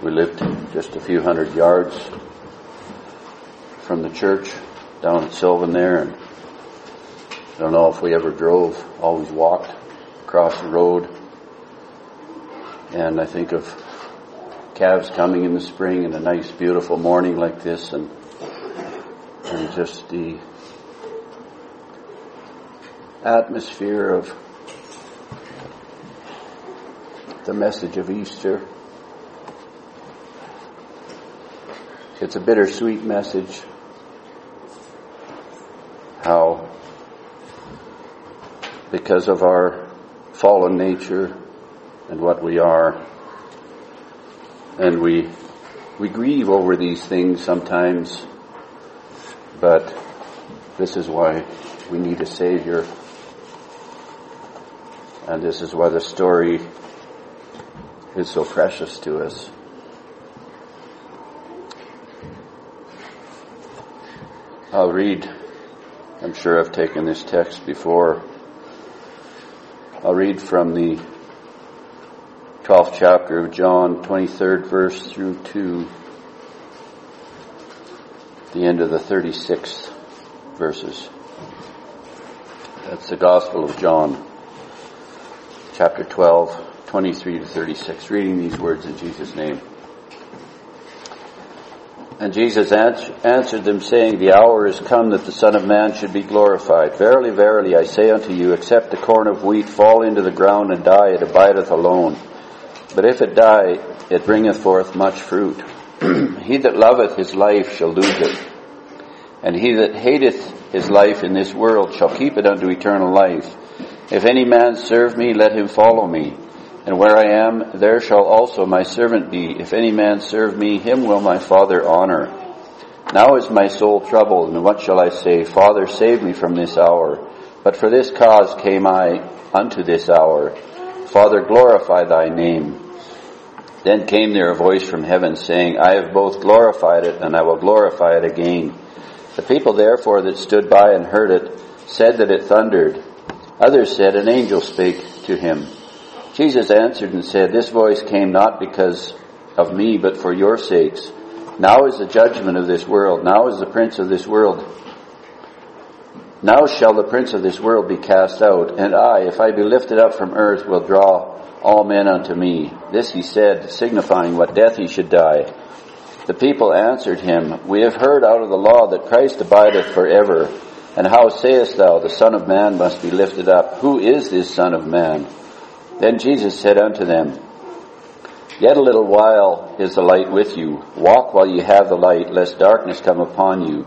We lived just a few hundred yards from the church down at Sylvan there, and I don't know if we ever drove, always walked across the road. And I think of calves coming in the spring and a nice beautiful morning like this and and just the atmosphere of the message of Easter. It's a bittersweet message. How, because of our fallen nature and what we are, and we, we grieve over these things sometimes, but this is why we need a Savior. And this is why the story is so precious to us. I'll read, I'm sure I've taken this text before. I'll read from the 12th chapter of John, 23rd verse through to the end of the 36th verses. That's the Gospel of John, chapter 12, 23 to 36, reading these words in Jesus' name. And Jesus answered them saying, The hour is come that the Son of Man should be glorified. Verily, verily, I say unto you, except the corn of wheat fall into the ground and die, it abideth alone. But if it die, it bringeth forth much fruit. he that loveth his life shall lose it. And he that hateth his life in this world shall keep it unto eternal life. If any man serve me, let him follow me. And where I am, there shall also my servant be. If any man serve me, him will my Father honor. Now is my soul troubled, and what shall I say? Father, save me from this hour. But for this cause came I unto this hour. Father, glorify thy name. Then came there a voice from heaven saying, I have both glorified it, and I will glorify it again. The people therefore that stood by and heard it said that it thundered. Others said, An angel spake to him. Jesus answered and said, This voice came not because of me, but for your sakes. Now is the judgment of this world. Now is the prince of this world. Now shall the prince of this world be cast out. And I, if I be lifted up from earth, will draw all men unto me. This he said, signifying what death he should die. The people answered him, We have heard out of the law that Christ abideth forever. And how sayest thou, the Son of Man must be lifted up? Who is this Son of Man? Then Jesus said unto them, Yet a little while is the light with you. Walk while ye have the light, lest darkness come upon you.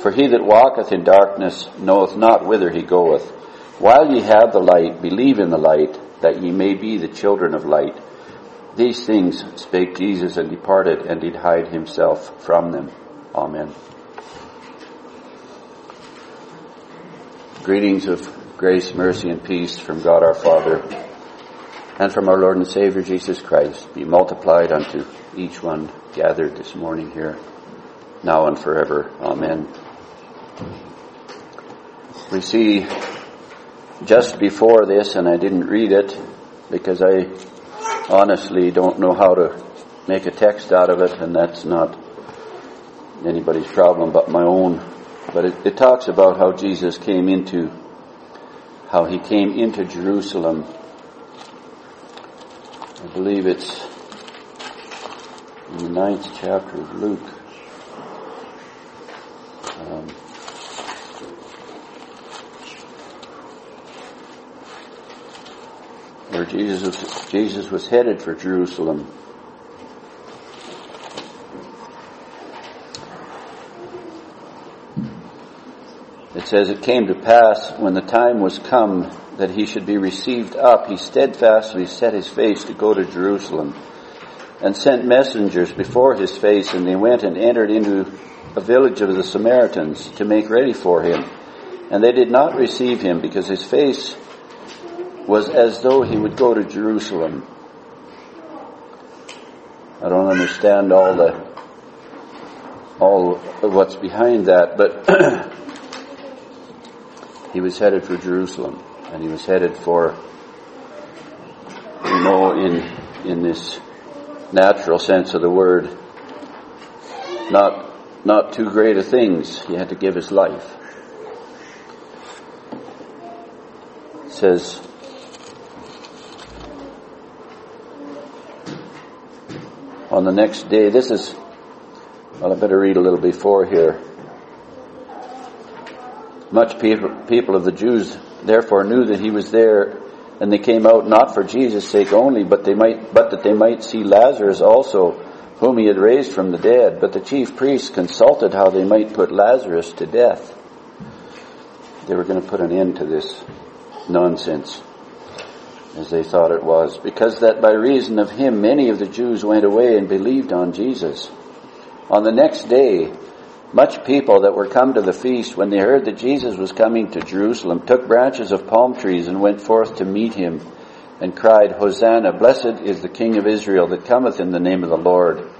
For he that walketh in darkness knoweth not whither he goeth. While ye have the light, believe in the light, that ye may be the children of light. These things spake Jesus and departed and did hide himself from them. Amen. Greetings of grace, mercy, and peace from God our Father and from our Lord and Savior Jesus Christ be multiplied unto each one gathered this morning here, now and forever. Amen. We see just before this, and I didn't read it because I honestly don't know how to make a text out of it, and that's not anybody's problem but my own. But it, it talks about how Jesus came into, how he came into Jerusalem I believe it's in the ninth chapter of Luke. Um, where Jesus was, Jesus was headed for Jerusalem. It says, It came to pass when the time was come that he should be received up, he steadfastly set his face to go to Jerusalem and sent messengers before his face, and they went and entered into a village of the Samaritans to make ready for him. And they did not receive him because his face was as though he would go to Jerusalem. I don't understand all the all of what's behind that, but he was headed for Jerusalem and he was headed for, you know, in in this natural sense of the word, not not too great a things. He had to give his life. It says on the next day, this is well I better read a little before here. Much people, people of the Jews therefore knew that he was there and they came out not for Jesus' sake only, but they might, but that they might see Lazarus also, whom he had raised from the dead. But the chief priests consulted how they might put Lazarus to death. They were going to put an end to this nonsense, as they thought it was, because that by reason of him many of the Jews went away and believed on Jesus. On the next day, much people that were come to the feast, when they heard that Jesus was coming to Jerusalem, took branches of palm trees and went forth to meet him and cried, Hosanna, blessed is the King of Israel that cometh in the name of the Lord.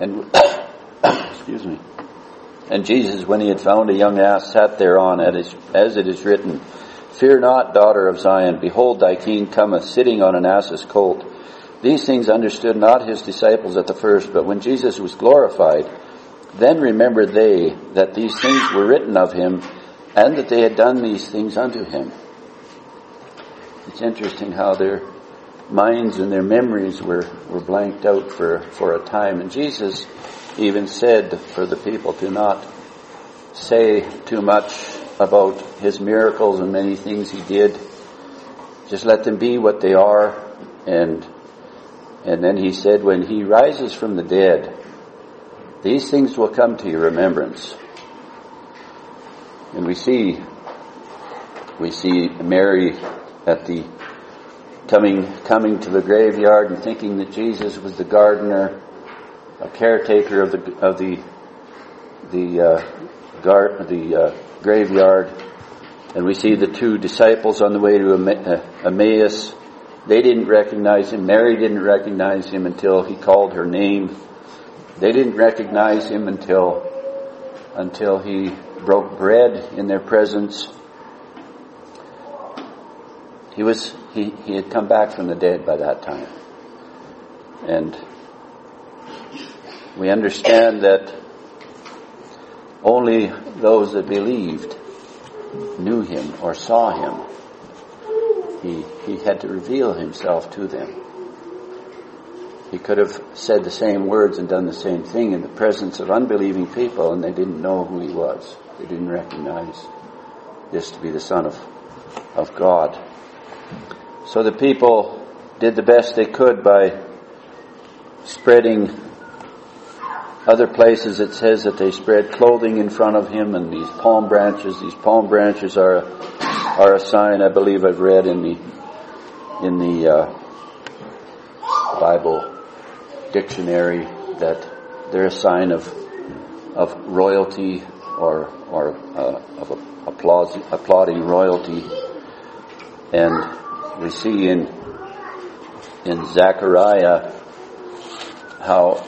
And, excuse me. And Jesus, when he had found a young ass, sat thereon, as it is written, Fear not, daughter of Zion, behold thy king cometh, sitting on an ass's colt. These things understood not his disciples at the first, but when Jesus was glorified, then remembered they that these things were written of him, and that they had done these things unto him. It's interesting how their minds and their memories were, were blanked out for, for a time. And Jesus even said for the people to not say too much about his miracles and many things he did. Just let them be what they are. And, and then he said, when he rises from the dead, these things will come to your remembrance. And we see, we see Mary at the coming, coming to the graveyard and thinking that Jesus was the gardener, a caretaker of the, of the, the, uh, the, uh, graveyard. And we see the two disciples on the way to uh, Emmaus. They didn't recognize him. Mary didn't recognize him until he called her name. They didn't recognize him until, until he broke bread in their presence. He was, he, he had come back from the dead by that time. And we understand that only those that believed knew him or saw him. He, he had to reveal himself to them. He could have said the same words and done the same thing in the presence of unbelieving people and they didn't know who he was. They didn't recognize this to be the Son of, of God. So the people did the best they could by spreading other places it says that they spread clothing in front of him and these palm branches. These palm branches are are a sign I believe I've read in the in the uh, Bible dictionary that they're a sign of of royalty or or uh, of applause, applauding royalty, and we see in in Zechariah how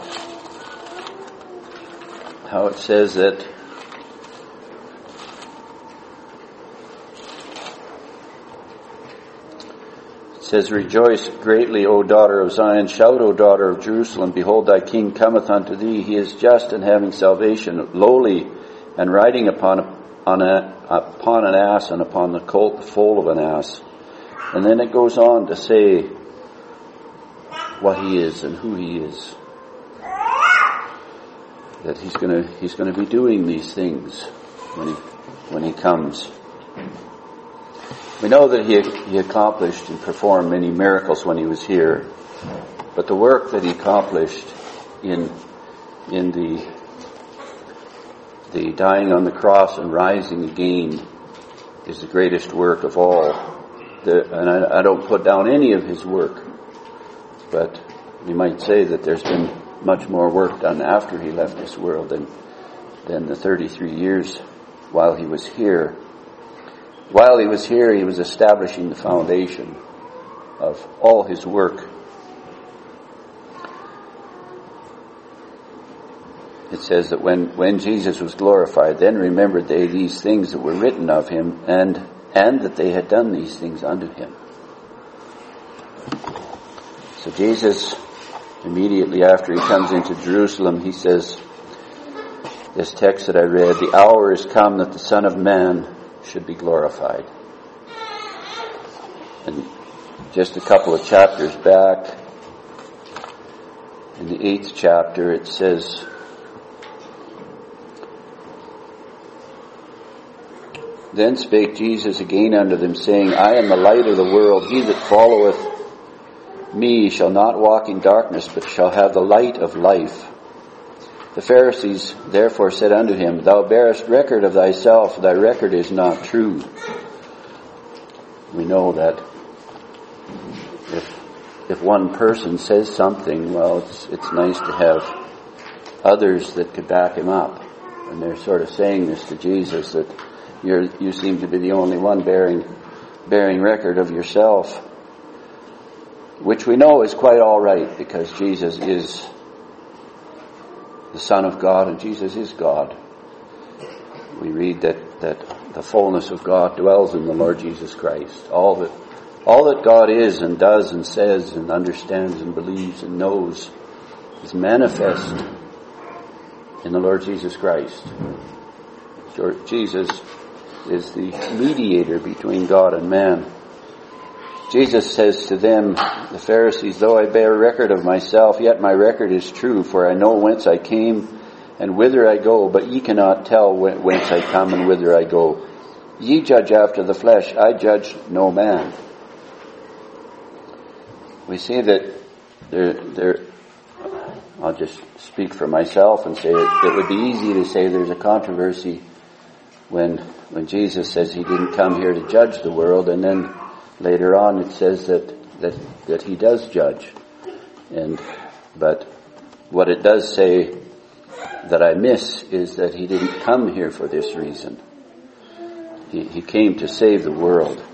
how it says that says, Rejoice greatly, O daughter of Zion. Shout, O daughter of Jerusalem. Behold, thy king cometh unto thee. He is just and having salvation, lowly and riding upon, on a, upon an ass and upon the colt, the foal of an ass. And then it goes on to say what he is and who he is. That he's gonna, he's gonna be doing these things when he, when he comes. We know that he, he accomplished and performed many miracles when he was here, but the work that he accomplished in, in the, the dying on the cross and rising again is the greatest work of all. The, and I, I don't put down any of his work, but we might say that there's been much more work done after he left this world than, than the 33 years while he was here. While he was here, he was establishing the foundation of all his work. It says that when, when Jesus was glorified, then remembered they these things that were written of him and, and that they had done these things unto him. So Jesus, immediately after he comes into Jerusalem, he says, this text that I read, the hour is come that the Son of Man should be glorified. And just a couple of chapters back, in the eighth chapter, it says, Then spake Jesus again unto them, saying, I am the light of the world. He that followeth me shall not walk in darkness, but shall have the light of life. The Pharisees therefore said unto him, Thou bearest record of thyself, thy record is not true. We know that if if one person says something, well, it's it's nice to have others that could back him up. And they're sort of saying this to Jesus that you you seem to be the only one bearing bearing record of yourself, which we know is quite all right because Jesus is the Son of God, and Jesus is God. We read that, that the fullness of God dwells in the Lord Jesus Christ. All that, all that God is and does and says and understands and believes and knows is manifest in the Lord Jesus Christ. Jesus is the mediator between God and man. Jesus says to them, the Pharisees, though I bear record of myself, yet my record is true, for I know whence I came and whither I go, but ye cannot tell whence I come and whither I go. Ye judge after the flesh, I judge no man. We see that there, there, I'll just speak for myself and say it, it would be easy to say there's a controversy when, when Jesus says he didn't come here to judge the world and then later on it says that, that, that he does judge. And, but what it does say that I miss is that he didn't come here for this reason. He, he came to save the world.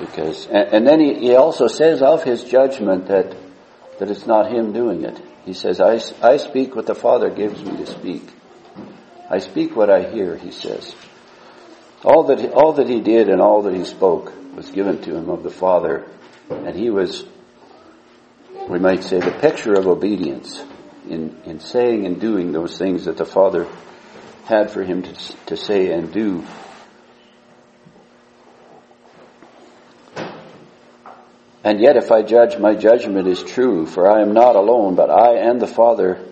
Because, and, and then he, he also says of his judgment that, that it's not him doing it. He says, I, I speak what the Father gives me to speak. I speak what I hear, he says. All that, all that he did and all that he spoke was given to him of the Father, and he was, we might say, the picture of obedience in, in saying and doing those things that the Father had for him to, to say and do. And yet if I judge, my judgment is true, for I am not alone, but I and the Father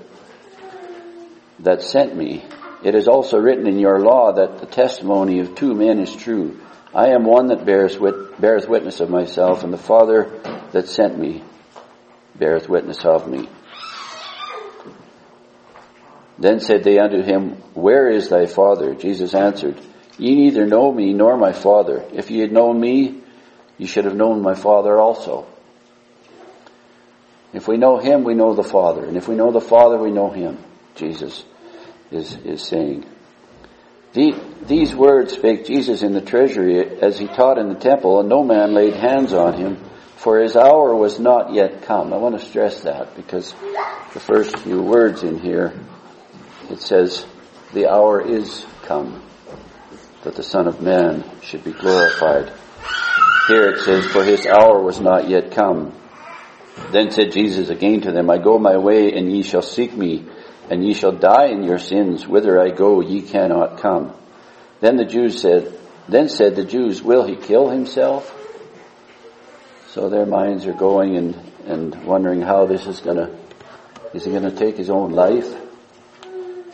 that sent me. It is also written in your law that the testimony of two men is true. I am one that bears wit- beareth witness of myself, and the Father that sent me beareth witness of me. Then said they unto him, Where is thy Father? Jesus answered, Ye neither know me nor my Father. If ye had known me, ye should have known my Father also. If we know him, we know the Father. And if we know the Father, we know him. Jesus is, is saying. The, these words spake Jesus in the treasury as he taught in the temple, and no man laid hands on him, for his hour was not yet come. I want to stress that because the first few words in here, it says, the hour is come that the Son of Man should be glorified. Here it says, for his hour was not yet come. Then said Jesus again to them, I go my way and ye shall seek me and ye shall die in your sins. Whither I go, ye cannot come. Then the Jews said, then said the Jews, will he kill himself? So their minds are going and, and wondering how this is gonna, is he gonna take his own life?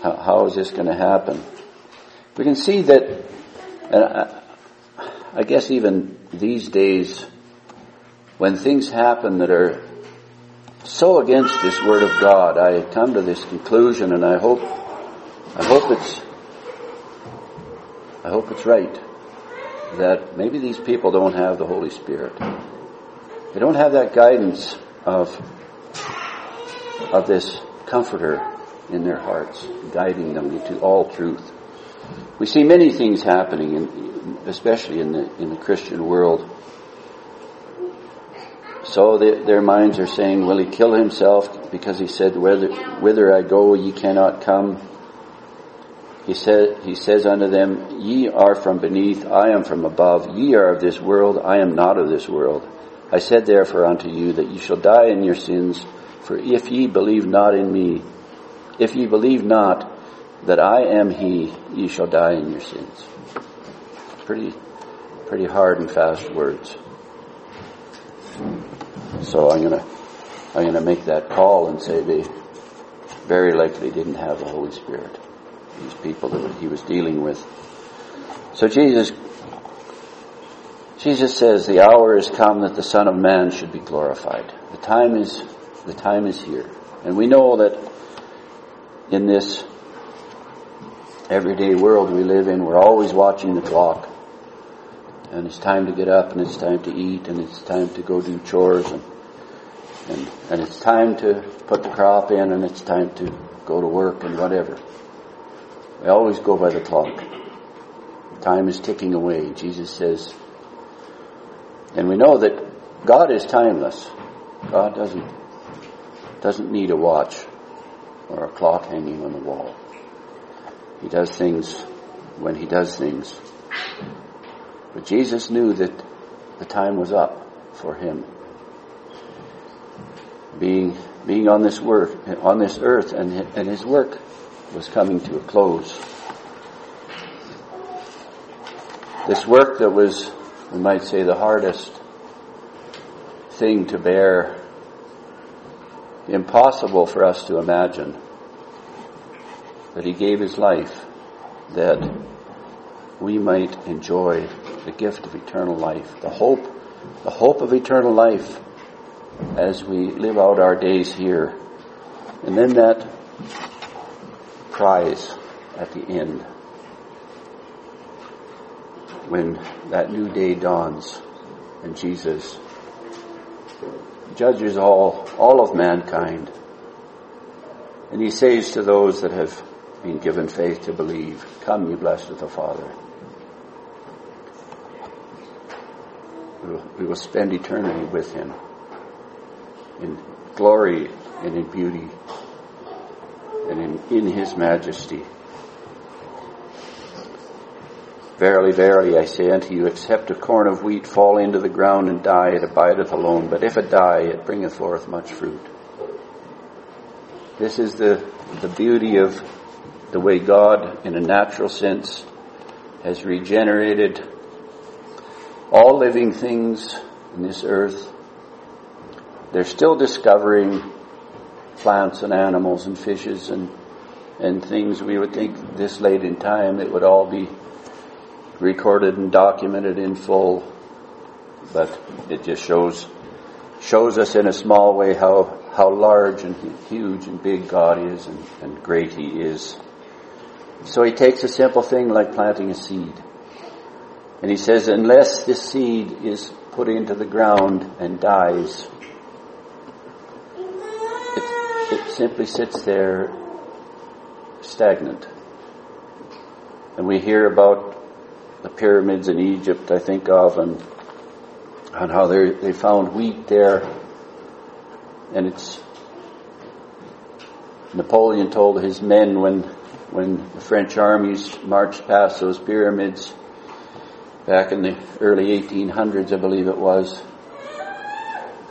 How, how is this gonna happen? We can see that, and I, I guess even these days, when things happen that are so against this word of God. I come to this conclusion and I hope, I hope it's, I hope it's right that maybe these people don't have the Holy Spirit. They don't have that guidance of, of this comforter in their hearts, guiding them into all truth. We see many things happening, in, especially in the, in the Christian world, so they, their minds are saying, will he kill himself? Because he said, whither, whither I go, ye cannot come. He said, he says unto them, ye are from beneath, I am from above. Ye are of this world, I am not of this world. I said therefore unto you that ye shall die in your sins, For if ye believe not in me, if ye believe not that I am he, ye shall die in your sins. Pretty, pretty hard and fast words. So I'm gonna, I'm gonna make that call and say they very likely didn't have the Holy Spirit. These people that he was dealing with. So Jesus, Jesus says the hour is come that the Son of Man should be glorified. The time is, the time is here. And we know that in this everyday world we live in, we're always watching the clock. And it's time to get up and it's time to eat and it's time to go do chores and, and, and it's time to put the crop in and it's time to go to work and whatever. We always go by the clock. Time is ticking away. Jesus says, and we know that God is timeless. God doesn't, doesn't need a watch or a clock hanging on the wall. He does things when he does things. But Jesus knew that the time was up for him. Being, being on this work, on this earth and, and his work was coming to a close. This work that was, we might say, the hardest thing to bear, impossible for us to imagine, that he gave his life that we might enjoy the gift of eternal life, the hope, the hope of eternal life as we live out our days here. And then that prize at the end when that new day dawns and Jesus judges all, all of mankind. And he says to those that have been given faith to believe, come you blessed of the Father. We will, spend eternity with him in glory and in beauty and in, in his majesty. Verily, verily, I say unto you, except a corn of wheat fall into the ground and die, it abideth alone. But if it die, it bringeth forth much fruit. This is the, the beauty of the way God, in a natural sense, has regenerated all living things in this earth. They're still discovering plants and animals and fishes and, and things we would think this late in time it would all be recorded and documented in full, but it just shows shows us in a small way how how large and huge and big God is and, and great He is. So He takes a simple thing like planting a seed, and He says, unless this seed is put into the ground and dies, it, it simply sits there stagnant. And we hear about the pyramids in Egypt, I think of, and and how they found wheat there, and it's Napoleon told his men when when the French armies marched past those pyramids back in the early 1800s, I believe it was.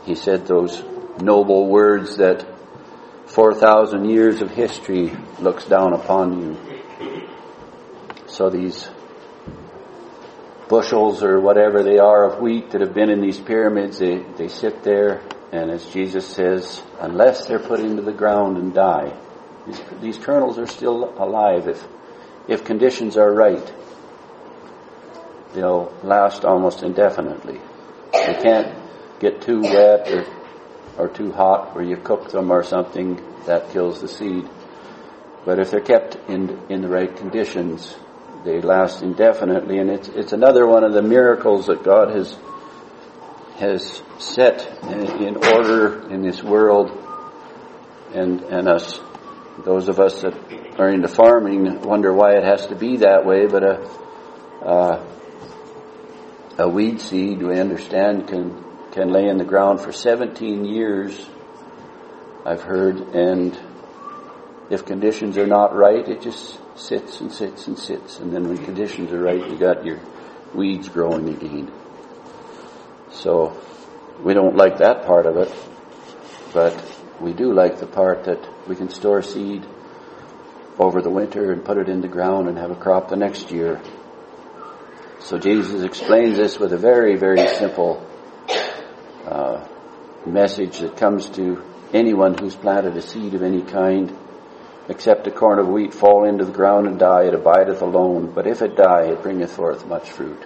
He said those noble words that 4,000 years of history looks down upon you. So these bushels or whatever they are of wheat that have been in these pyramids, they, they sit there, and as Jesus says, unless they're put into the ground and die, these, these kernels are still alive if, if conditions are right. They'll last almost indefinitely. They can't get too wet or, or too hot where you cook them or something, that kills the seed. But if they're kept in, in the right conditions, they last indefinitely, and it's it's another one of the miracles that God has has set in, order in this world, and and us, those of us that are into farming, wonder why it has to be that way. But a uh, a weed seed, we understand, can can lay in the ground for 17 years. I've heard, and if conditions are not right, it just sits and sits and sits. And then when conditions are right, you got your weeds growing again. So we don't like that part of it, but we do like the part that we can store seed over the winter and put it in the ground and have a crop the next year. So Jesus explains this with a very, very simple uh, message that comes to anyone who's planted a seed of any kind, except a corn of wheat fall into the ground and die, it abideth alone. But if it die, it bringeth forth much fruit.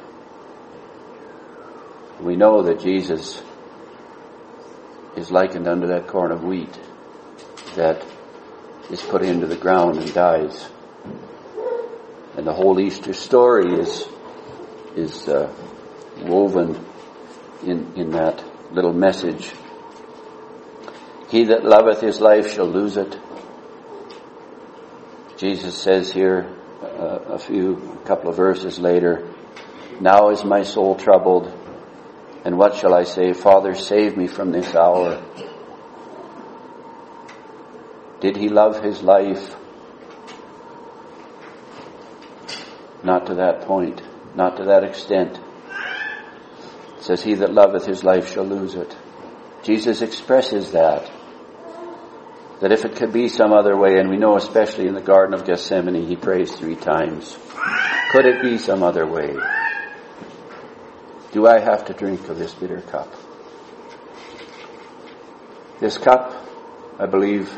We know that Jesus is likened unto that corn of wheat that is put into the ground and dies. And the whole Easter story is is uh, woven in in that little message. He that loveth his life shall lose it. Jesus says here uh, a few, a couple of verses later, now is my soul troubled, and what shall I say? Father, save me from this hour. Did he love his life? Not to that point, not to that extent. It says, He that loveth his life shall lose it. Jesus expresses that. That if it could be some other way, and we know especially in the Garden of Gethsemane, he prays three times. Could it be some other way? Do I have to drink of this bitter cup? This cup, I believe,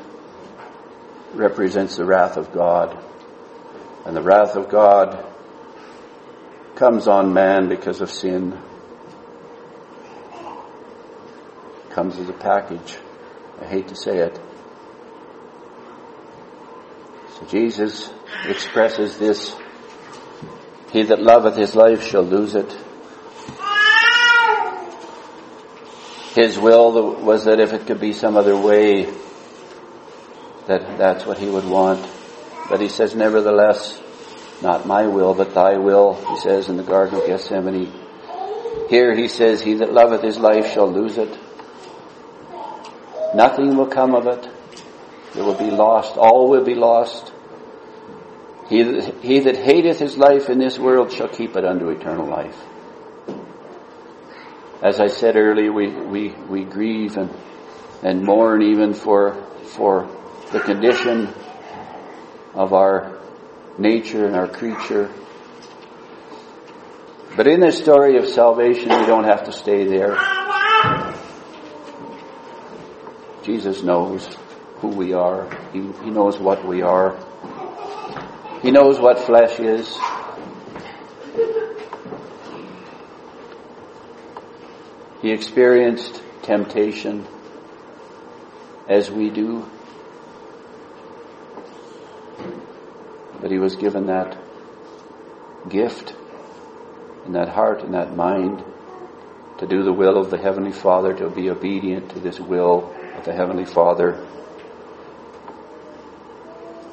represents the wrath of God. And the wrath of God comes on man because of sin. Comes as a package. I hate to say it. So Jesus expresses this. He that loveth his life shall lose it. His will was that if it could be some other way, that that's what he would want. But he says, nevertheless, not my will, but thy will, he says in the Garden of Gethsemane. Here he says, he that loveth his life shall lose it. Nothing will come of it. It will be lost. All will be lost. He, he that hateth his life in this world shall keep it unto eternal life. As I said earlier, we, we, we grieve and, and mourn even for, for the condition of our nature and our creature. But in this story of salvation, we don't have to stay there. Jesus knows who we are. He, he knows what we are. He knows what flesh is. He experienced temptation as we do. But he was given that gift and that heart and that mind to do the will of the Heavenly Father, to be obedient to this will of the Heavenly Father.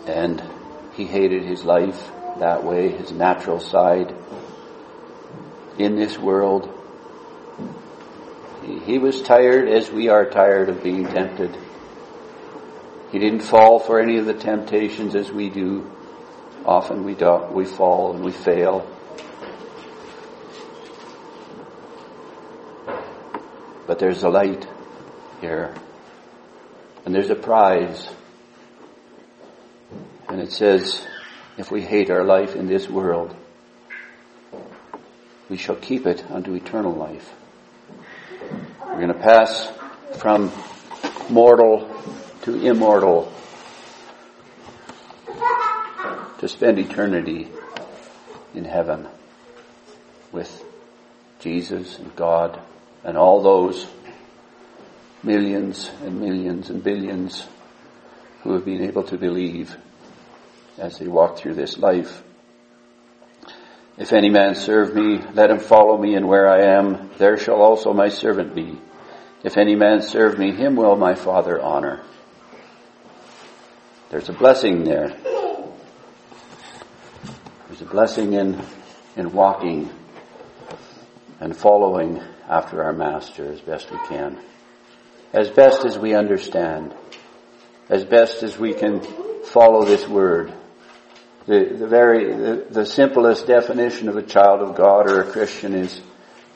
And he hated his life that way, his natural side in this world. He was tired as we are tired of being tempted. He didn't fall for any of the temptations as we do. Often we do, we fall and we fail. But there's a light here. And there's a prize. And it says, if we hate our life in this world, we shall keep it unto eternal life. We're going to pass from mortal to immortal to spend eternity in heaven with Jesus and God and all those millions and millions and billions who have been able to believe as they walk through this life. If any man serve me, let him follow me, and where I am, there shall also my servant be. If any man serve me, him will my Father honor. There's a blessing there. A blessing in, in walking and following after our Master as best we can. As best as we understand. As best as we can follow this word. The, the very, the, the simplest definition of a child of God or a Christian is,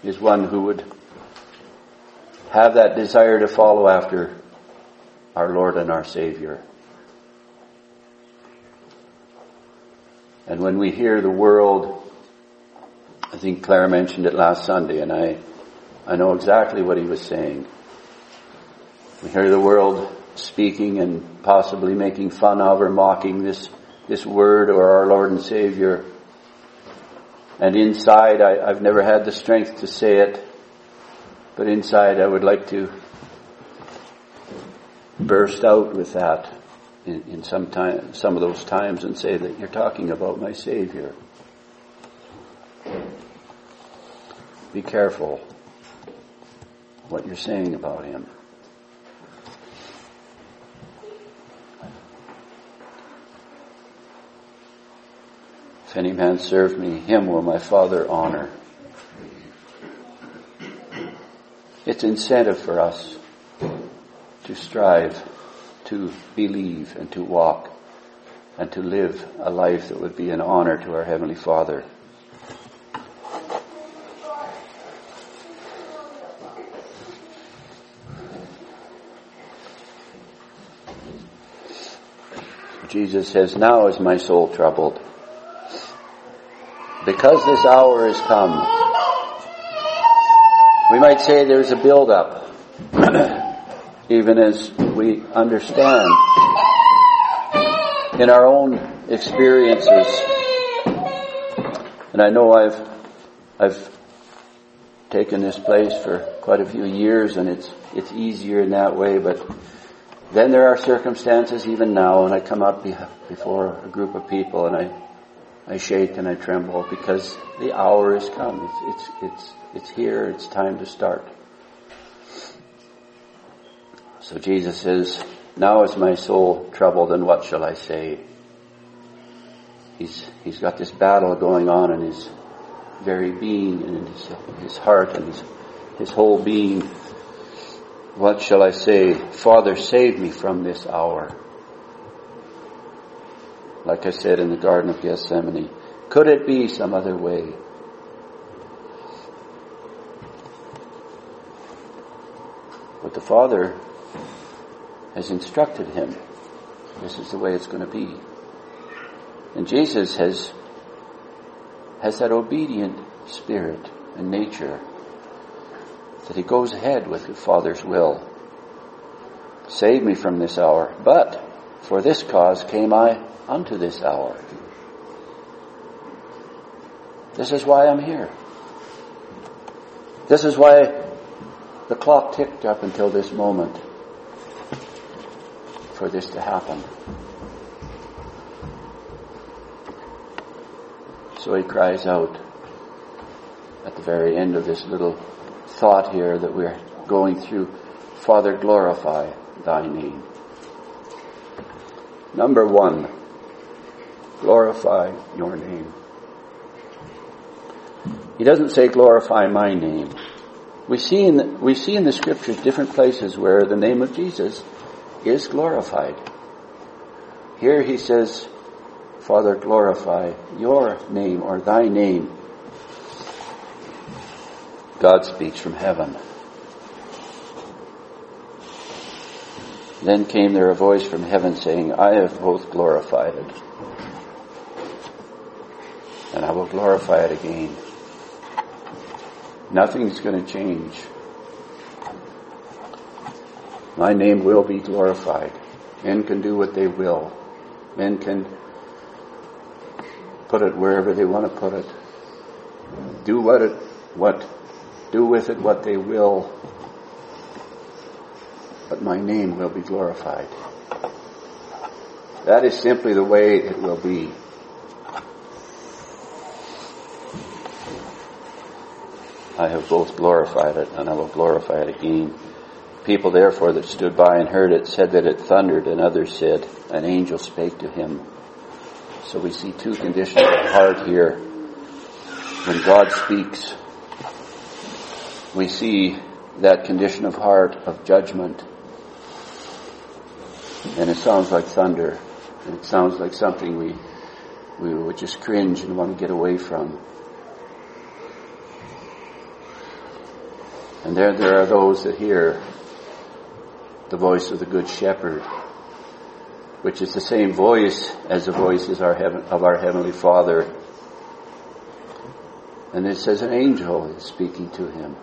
is one who would have that desire to follow after our Lord and our Savior. And when we hear the world, I think Claire mentioned it last Sunday, and I, I know exactly what he was saying. We hear the world speaking and possibly making fun of or mocking this, this word or our Lord and Savior. And inside, I, I've never had the strength to say it, but inside I would like to burst out with that in, in some time, some of those times and say that you're talking about my Savior. Be careful what you're saying about Him. If any man serve me, him will my Father honor. It's incentive for us to strive, to believe, and to walk, and to live a life that would be an honor to our Heavenly Father. Jesus says, Now is my soul troubled because this hour has come. We might say there's a build up, even as we understand in our own experiences. And I know I've, I've taken this place for quite a few years and it's, it's easier in that way, but then there are circumstances even now and I come up before a group of people and I I shake and I tremble because the hour has come. It's, it's, it's, it's here. It's time to start. So Jesus says, now is my soul troubled and what shall I say? He's, he's got this battle going on in his very being and in his, his heart and his, his whole being. What shall I say? Father, save me from this hour like I said in the Garden of Gethsemane. Could it be some other way? But the Father has instructed him. This is the way it's going to be. And Jesus has, has that obedient spirit and nature that he goes ahead with the Father's will. Save me from this hour, but for this cause came I unto this hour. This is why I'm here. This is why the clock ticked up until this moment for this to happen. So he cries out at the very end of this little thought here that we're going through, Father, glorify thy name. Number one, glorify your name. He doesn't say glorify my name. We see in the, we see in the scriptures different places where the name of Jesus is glorified. Here he says, Father, glorify your name or thy name. God speaks from heaven. Then came there a voice from heaven saying, I have both glorified it and I will glorify it again. Nothing's going to change. My name will be glorified. Men can do what they will. Men can put it wherever they want to put it. Do what it, what, do with it what they will. But my name will be glorified. That is simply the way it will be. I have both glorified it and I will glorify it again. People therefore that stood by and heard it said that it thundered and others said an angel spake to him. So we see two conditions of heart here. When God speaks, we see that condition of heart of judgment. And it sounds like thunder. And it sounds like something we, we would just cringe and want to get away from. And there, there are those that hear the voice of the Good Shepherd, which is the same voice as the voices of our Heavenly Father. And it says an angel is speaking to him.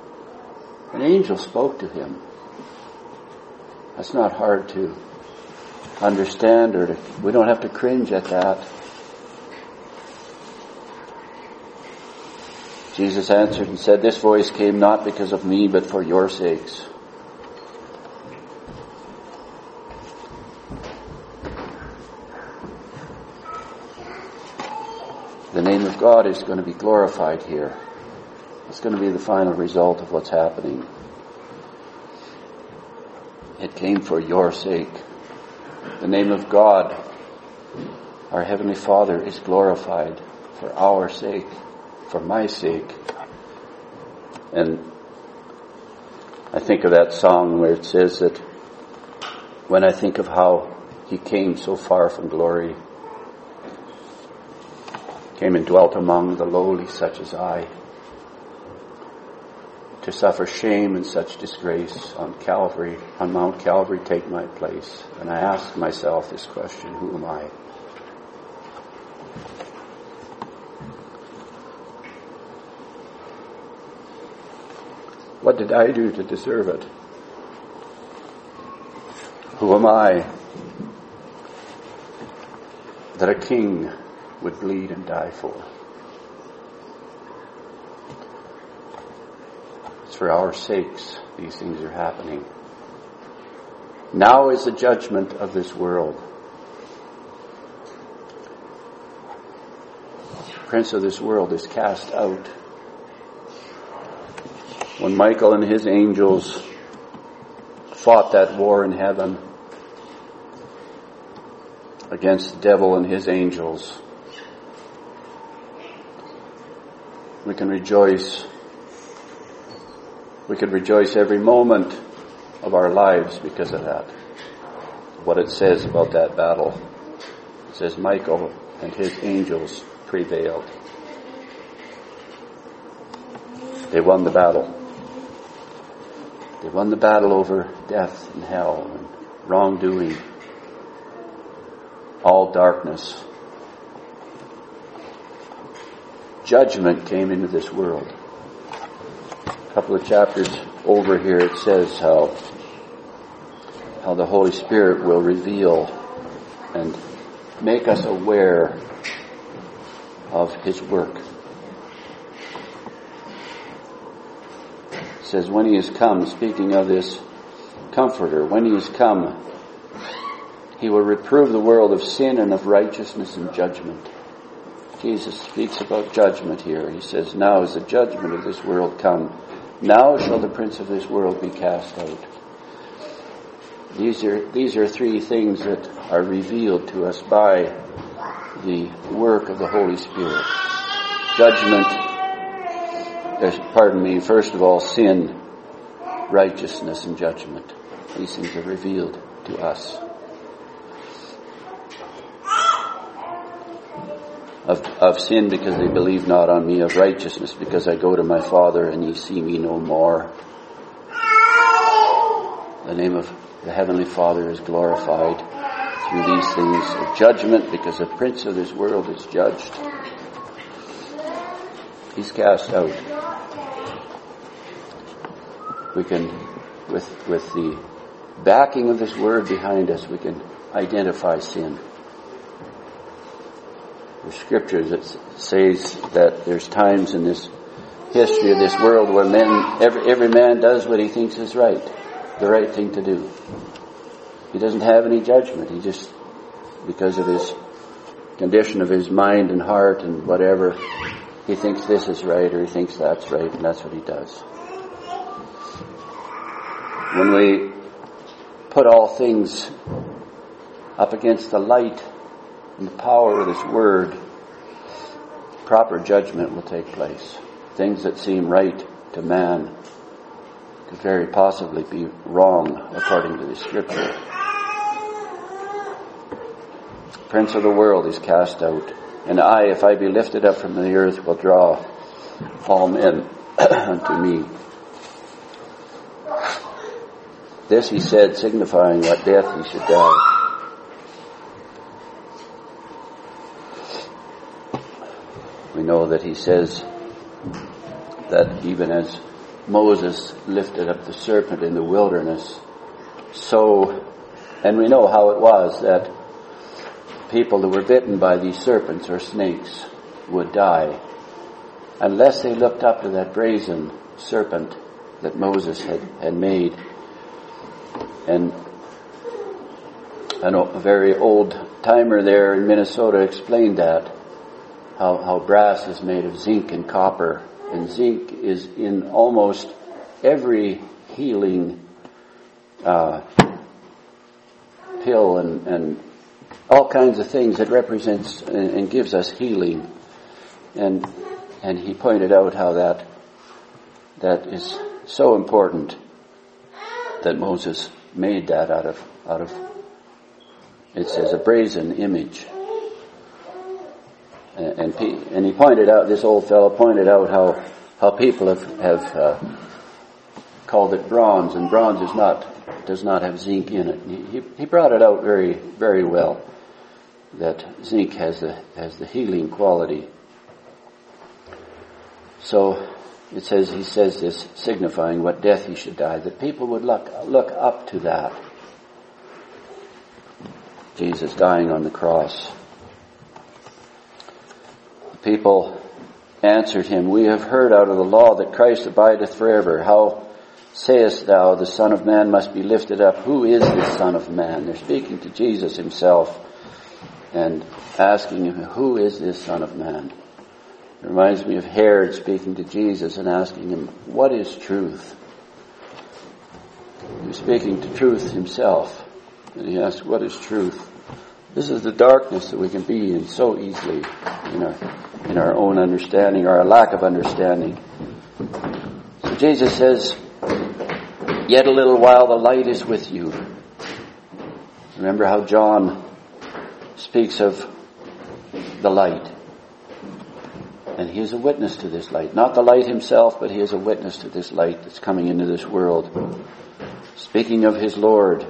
An angel spoke to him. That's not hard to understand or to, we don't have to cringe at that. Jesus answered and said, This voice came not because of me, but for your sakes. The name of God is going to be glorified here. It's going to be the final result of what's happening. It came for your sake. The name of God, our Heavenly Father, is glorified for our sake for my sake. And I think of that song where it says that when I think of how he came so far from glory, came and dwelt among the lowly such as I, to suffer shame and such disgrace on Calvary, on Mount Calvary, take my place. And I ask myself this question, who am I? What did I do to deserve it? Who am I that a king would bleed and die for? It's for our sakes these things are happening. Now is the judgment of this world. The Prince of this world is cast out when Michael and his angels fought that war in heaven against the devil and his angels. Can rejoice. We can rejoice every moment of our lives because of that. What it says about that battle. It says Michael and his angels prevailed. They won the battle. They won the battle over death and hell and wrongdoing, all darkness. Judgment came into this world. A couple of chapters over here it says how how the Holy Spirit will reveal and make us aware of His work. says, when he is come, speaking of this comforter, when he is come, he will reprove the world of sin and of righteousness and judgment. Jesus speaks about judgment here. He says, now is the judgment of this world come. Now shall the prince of this world be cast out. These are, these are three things that are revealed to us by the work of the Holy Spirit. Judgment pardon me, first of all, sin, righteousness, and judgment. These things are revealed to us. Of, of sin because they believe not on me, of righteousness because I go to my Father and ye see me no more. The name of the Heavenly Father is glorified through these things of judgment because the prince of this world is judged. He's cast out we can, with, with the backing of this word behind us, we can identify sin. There's scriptures that says that there's times in this history of this world where men, every, every man does what he thinks is right, the right thing to do. He doesn't have any judgment. He just, because of his condition of his mind and heart and whatever, he thinks this is right or he thinks that's right and that's what he does when we put all things up against the light and the power of His word, proper judgment will take place. Things that seem right to man could very possibly be wrong according to the scripture. Prince of the world is cast out, and I, if I be lifted up from the earth, will draw all men unto me. This he said, signifying what death he should die. We know that he says that even as Moses lifted up the serpent in the wilderness, so, and we know how it was that people that were bitten by these serpents or snakes would die unless they looked up to that brazen serpent that Moses had, had made. And a very old timer there in Minnesota explained that, how, how brass is made of zinc and copper. And zinc is in almost every healing uh, pill and, and all kinds of things that represents and, and gives us healing. And and he pointed out how that that is so important that Moses made that out of out of it says a brazen image. And, and, and he pointed out this old fellow pointed out how how people have have uh, called it bronze, and bronze is not does not have zinc in it. He, he brought it out very very well that zinc has the has the healing quality so it says, he says this, signifying what death he should die, that people would look, look up to that. Jesus dying on the cross. People answered him, We have heard out of the law that Christ abideth forever. How sayest thou the Son of Man must be lifted up? Who is this Son of Man? They're speaking to Jesus himself and asking him, Who is this Son of Man? It reminds me of Herod speaking to Jesus and asking him, What is truth? He was speaking to truth himself. And he asked, What is truth? This is the darkness that we can be in so easily in our, in our own understanding or our lack of understanding. So Jesus says, Yet a little while the light is with you. Remember how John speaks of the light. And he is a witness to this light. Not the light himself, but he is a witness to this light that's coming into this world. Speaking of his Lord,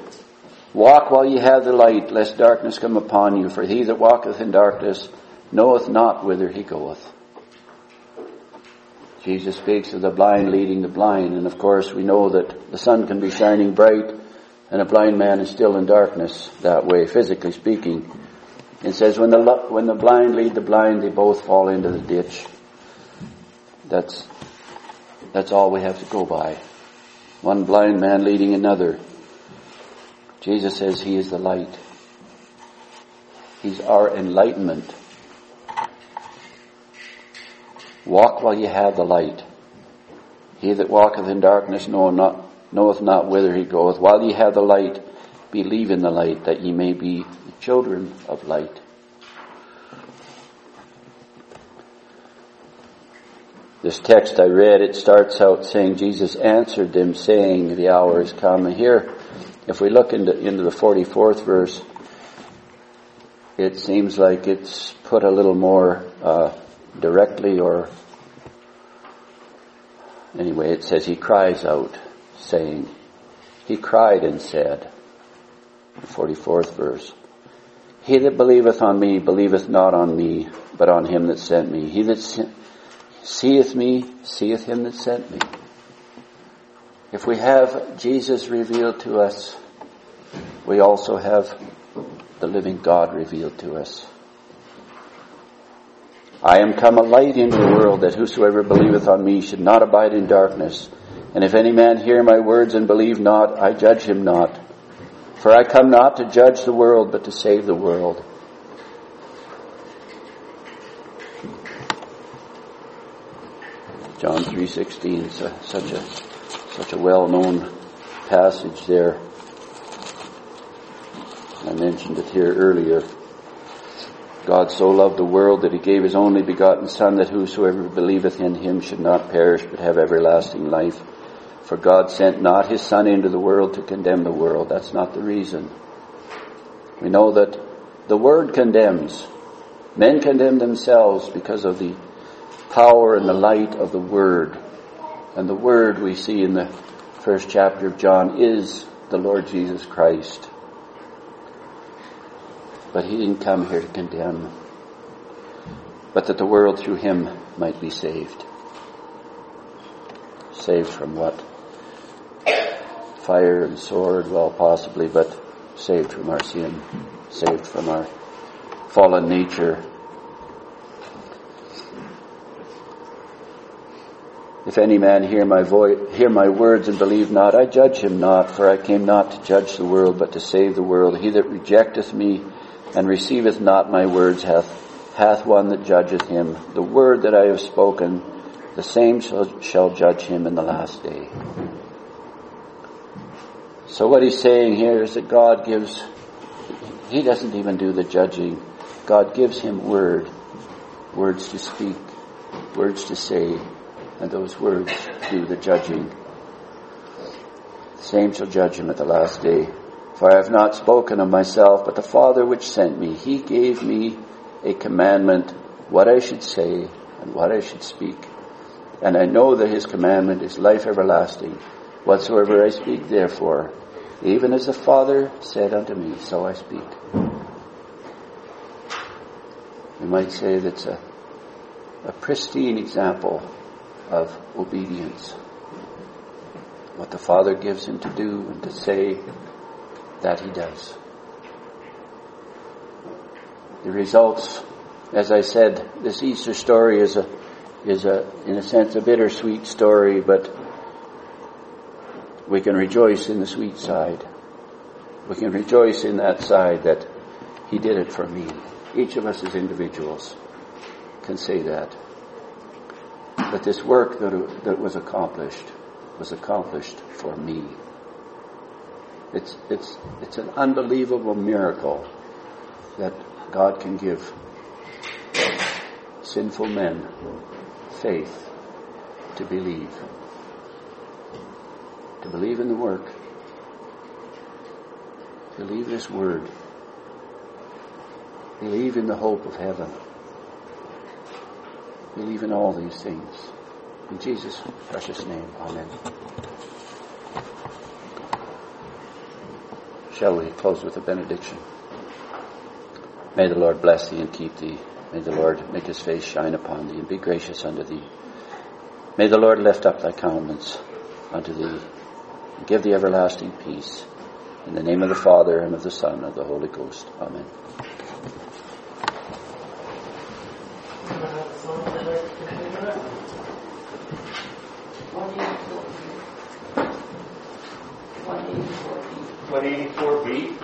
walk while ye have the light, lest darkness come upon you, for he that walketh in darkness knoweth not whither he goeth. Jesus speaks of the blind leading the blind, and of course we know that the sun can be shining bright and a blind man is still in darkness that way, physically speaking. It says, when the, when the blind lead the blind, they both fall into the ditch. That's, that's all we have to go by. One blind man leading another. Jesus says he is the light. He's our enlightenment. Walk while you have the light. He that walketh in darkness knoweth not, knoweth not whither he goeth. While ye have the light, believe in the light, that ye may be the children of light. This text I read, it starts out saying Jesus answered them saying, the hour is come. Here, if we look into, into the 44th verse, it seems like it's put a little more uh, directly or anyway, it says he cries out saying, he cried and said, the 44th verse, he that believeth on me believeth not on me, but on him that sent me. He that seeth me seeth him that sent me. If we have Jesus revealed to us, we also have the living God revealed to us. I am come a light into the world that whosoever believeth on me should not abide in darkness. And if any man hear my words and believe not, I judge him not. For I come not to judge the world, but to save the world. John 3:16, is such a such a well-known passage there. I mentioned it here earlier. God so loved the world that he gave his only begotten Son that whosoever believeth in him should not perish but have everlasting life. For God sent not his Son into the world to condemn the world. That's not the reason. We know that the Word condemns. Men condemn themselves because of the power and the light of the Word. And the Word we see in the first chapter of John is the Lord Jesus Christ. But he didn't come here to condemn, but that the world through him might be saved. Saved from what? Fire and sword, well, possibly, but saved from our sin, saved from our fallen nature. If any man hear my voice, hear my words and believe not, I judge him not, for I came not to judge the world, but to save the world. He that rejecteth me and receiveth not my words hath, hath one that judgeth him. The word that I have spoken, the same shall, shall judge him in the last day. So what he's saying here is that God gives, he doesn't even do the judging. God gives him word, words to speak, words to say, and those words do the judging. The same shall judge him at the last day. For I have not spoken of myself, but the Father which sent me, he gave me a commandment what I should say and what I should speak. And I know that his commandment is life everlasting. Whatsoever I speak, therefore, even as the Father said unto me, so I speak. You might say that's a, a pristine example of obedience. What the Father gives him to do and to say, that he does. The results, as I said, this Easter story is a, is a, in a sense, a bittersweet story, but we can rejoice in the sweet side. We can rejoice in that side that he did it for me. Each of us as individuals can say that. But this work that, that was accomplished was accomplished for me. It's, it's, it's an unbelievable miracle that God can give sinful men faith to believe. To believe in the work. Believe this word. Believe in the hope of heaven. Believe in all these things. In Jesus' precious name, Amen. Shall we close with a benediction? May the Lord bless thee and keep thee. May the Lord make his face shine upon thee and be gracious unto thee. May the Lord lift up thy countenance unto thee and give thee everlasting peace. In the name of the Father and of the Son and of the Holy Ghost. Amen. 184b